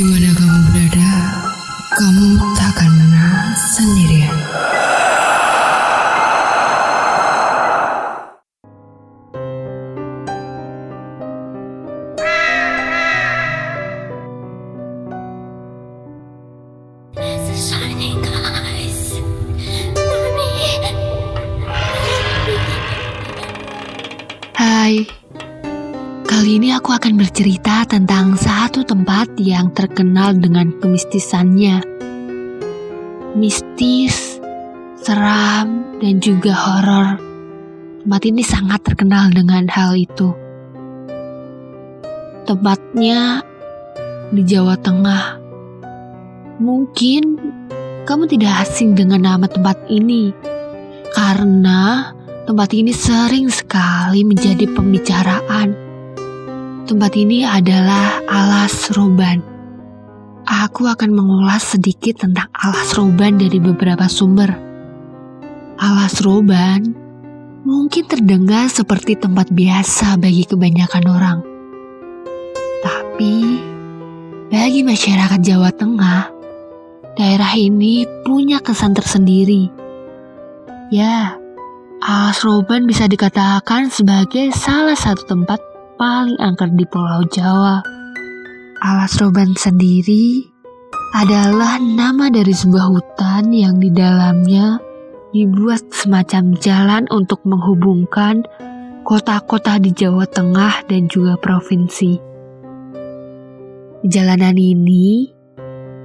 Di mana kamu berada, kamu tak akan pernah sendirian. Hai, kali ini aku akan bercerita tentang satu tempat yang terkenal dengan kemistisannya. Mistis, seram, dan juga horor. Tempat ini sangat terkenal dengan hal itu. Tempatnya di Jawa Tengah. Mungkin kamu tidak asing dengan nama tempat ini karena Tempat ini sering sekali menjadi pembicaraan. Tempat ini adalah Alas Roban. Aku akan mengulas sedikit tentang Alas Roban dari beberapa sumber. Alas Roban mungkin terdengar seperti tempat biasa bagi kebanyakan orang. Tapi bagi masyarakat Jawa Tengah, daerah ini punya kesan tersendiri. Ya, Alas Roban bisa dikatakan sebagai salah satu tempat paling angker di Pulau Jawa. Alas Roban sendiri adalah nama dari sebuah hutan yang di dalamnya dibuat semacam jalan untuk menghubungkan kota-kota di Jawa Tengah dan juga provinsi. Jalanan ini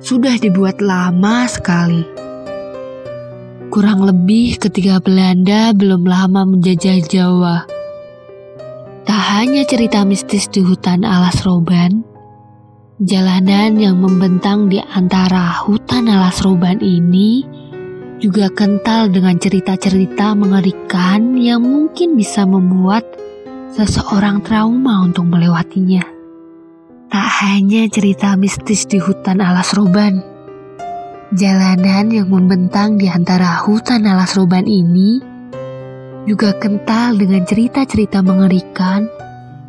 sudah dibuat lama sekali kurang lebih ketika Belanda belum lama menjajah Jawa. Hanya cerita mistis di hutan alas roban, jalanan yang membentang di antara hutan alas roban ini juga kental dengan cerita-cerita mengerikan yang mungkin bisa membuat seseorang trauma untuk melewatinya. Tak hanya cerita mistis di hutan alas roban, Jalanan yang membentang di antara hutan alas roban ini juga kental dengan cerita-cerita mengerikan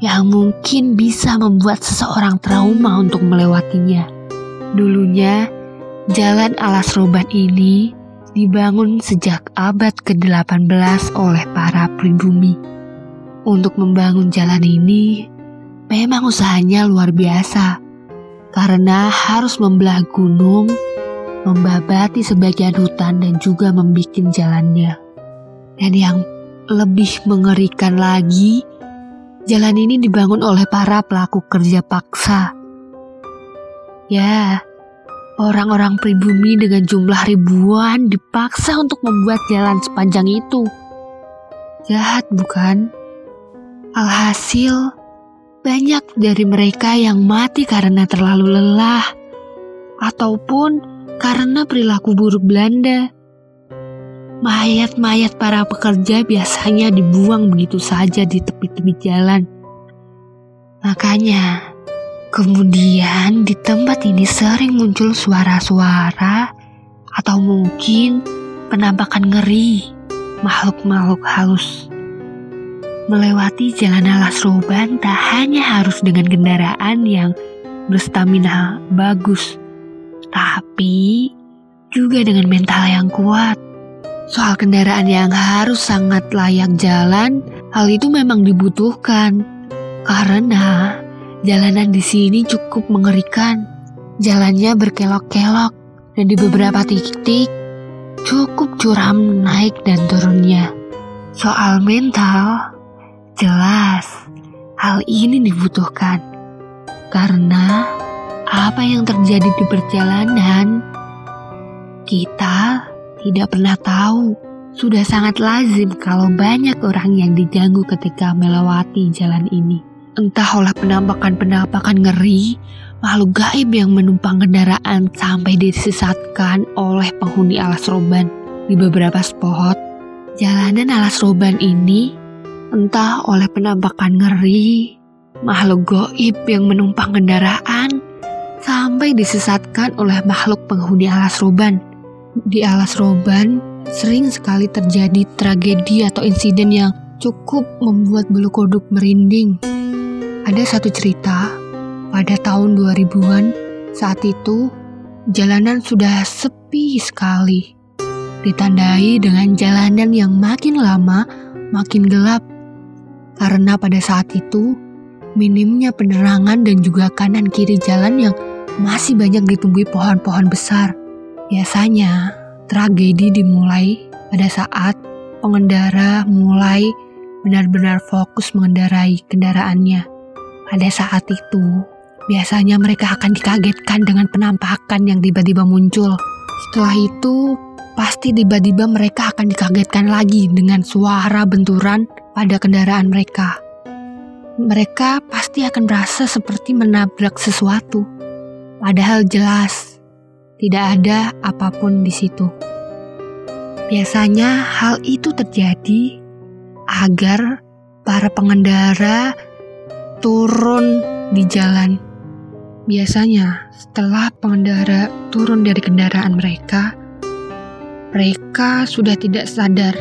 yang mungkin bisa membuat seseorang trauma untuk melewatinya. Dulunya, jalan alas roban ini dibangun sejak abad ke-18 oleh para pribumi. Untuk membangun jalan ini, memang usahanya luar biasa karena harus membelah gunung membabati sebagian hutan dan juga membuat jalannya. Dan yang lebih mengerikan lagi, jalan ini dibangun oleh para pelaku kerja paksa. Ya, orang-orang pribumi dengan jumlah ribuan dipaksa untuk membuat jalan sepanjang itu. Jahat bukan? Alhasil, banyak dari mereka yang mati karena terlalu lelah ataupun karena perilaku buruk Belanda. Mayat-mayat para pekerja biasanya dibuang begitu saja di tepi-tepi jalan. Makanya, kemudian di tempat ini sering muncul suara-suara atau mungkin penampakan ngeri makhluk-makhluk halus. Melewati jalan alas roban tak hanya harus dengan kendaraan yang berstamina bagus, tapi juga dengan mental yang kuat. Soal kendaraan yang harus sangat layak jalan, hal itu memang dibutuhkan karena jalanan di sini cukup mengerikan. Jalannya berkelok-kelok dan di beberapa titik cukup curam naik dan turunnya. Soal mental, jelas hal ini dibutuhkan karena apa yang terjadi di perjalanan, kita tidak pernah tahu. Sudah sangat lazim kalau banyak orang yang diganggu ketika melewati jalan ini. Entah oleh penampakan-penampakan ngeri, makhluk gaib yang menumpang kendaraan sampai disesatkan oleh penghuni alas roban. Di beberapa spot, jalanan alas roban ini entah oleh penampakan ngeri, makhluk goib yang menumpang kendaraan, sampai disesatkan oleh makhluk penghuni alas roban. Di alas roban sering sekali terjadi tragedi atau insiden yang cukup membuat bulu kuduk merinding. Ada satu cerita pada tahun 2000-an Saat itu, jalanan sudah sepi sekali. Ditandai dengan jalanan yang makin lama makin gelap. Karena pada saat itu, minimnya penerangan dan juga kanan kiri jalan yang masih banyak ditumbuhi pohon-pohon besar. Biasanya, tragedi dimulai pada saat pengendara mulai benar-benar fokus mengendarai kendaraannya. Pada saat itu, biasanya mereka akan dikagetkan dengan penampakan yang tiba-tiba muncul. Setelah itu, pasti tiba-tiba mereka akan dikagetkan lagi dengan suara benturan pada kendaraan mereka. Mereka pasti akan merasa seperti menabrak sesuatu, padahal jelas tidak ada apa pun di situ. Biasanya hal itu terjadi agar para pengendara turun di jalan. Biasanya, setelah pengendara turun dari kendaraan mereka, mereka sudah tidak sadar.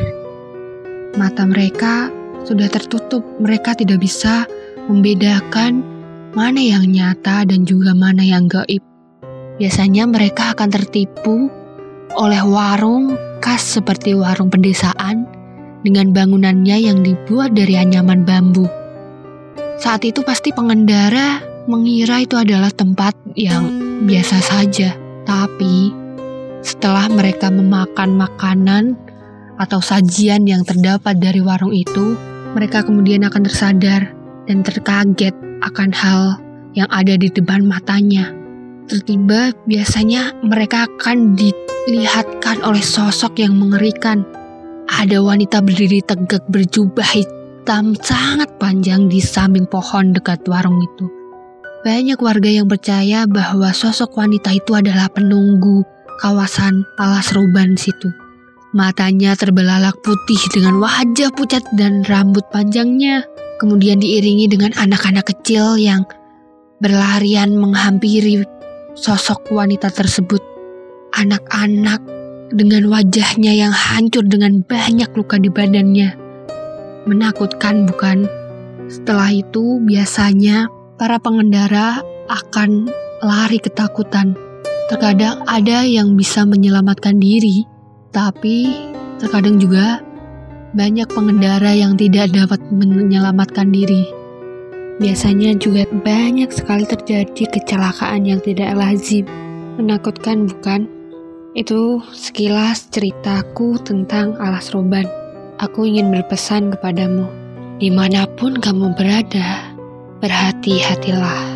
Mata mereka sudah tertutup, mereka tidak bisa membedakan mana yang nyata dan juga mana yang gaib. Biasanya mereka akan tertipu oleh warung khas seperti warung pedesaan dengan bangunannya yang dibuat dari anyaman bambu. Saat itu pasti pengendara mengira itu adalah tempat yang biasa saja, tapi setelah mereka memakan makanan atau sajian yang terdapat dari warung itu, mereka kemudian akan tersadar dan terkaget akan hal yang ada di depan matanya. Tiba-tiba biasanya mereka akan dilihatkan oleh sosok yang mengerikan ada wanita berdiri tegak berjubah hitam sangat panjang di samping pohon dekat warung itu. Banyak warga yang percaya bahwa sosok wanita itu adalah penunggu kawasan alas ruban situ. Matanya terbelalak putih dengan wajah pucat dan rambut panjangnya. Kemudian diiringi dengan anak-anak kecil yang berlarian menghampiri sosok wanita tersebut. Anak-anak dengan wajahnya yang hancur dengan banyak luka di badannya. Menakutkan bukan? Setelah itu biasanya para pengendara akan lari ketakutan. Terkadang ada yang bisa menyelamatkan diri, tapi terkadang juga banyak pengendara yang tidak dapat menyelamatkan diri. Biasanya juga banyak sekali terjadi kecelakaan yang tidak lazim. Menakutkan bukan? Itu sekilas ceritaku tentang alas roban. Aku ingin berpesan kepadamu, di mana pun kamu berada, berhati-hatilah.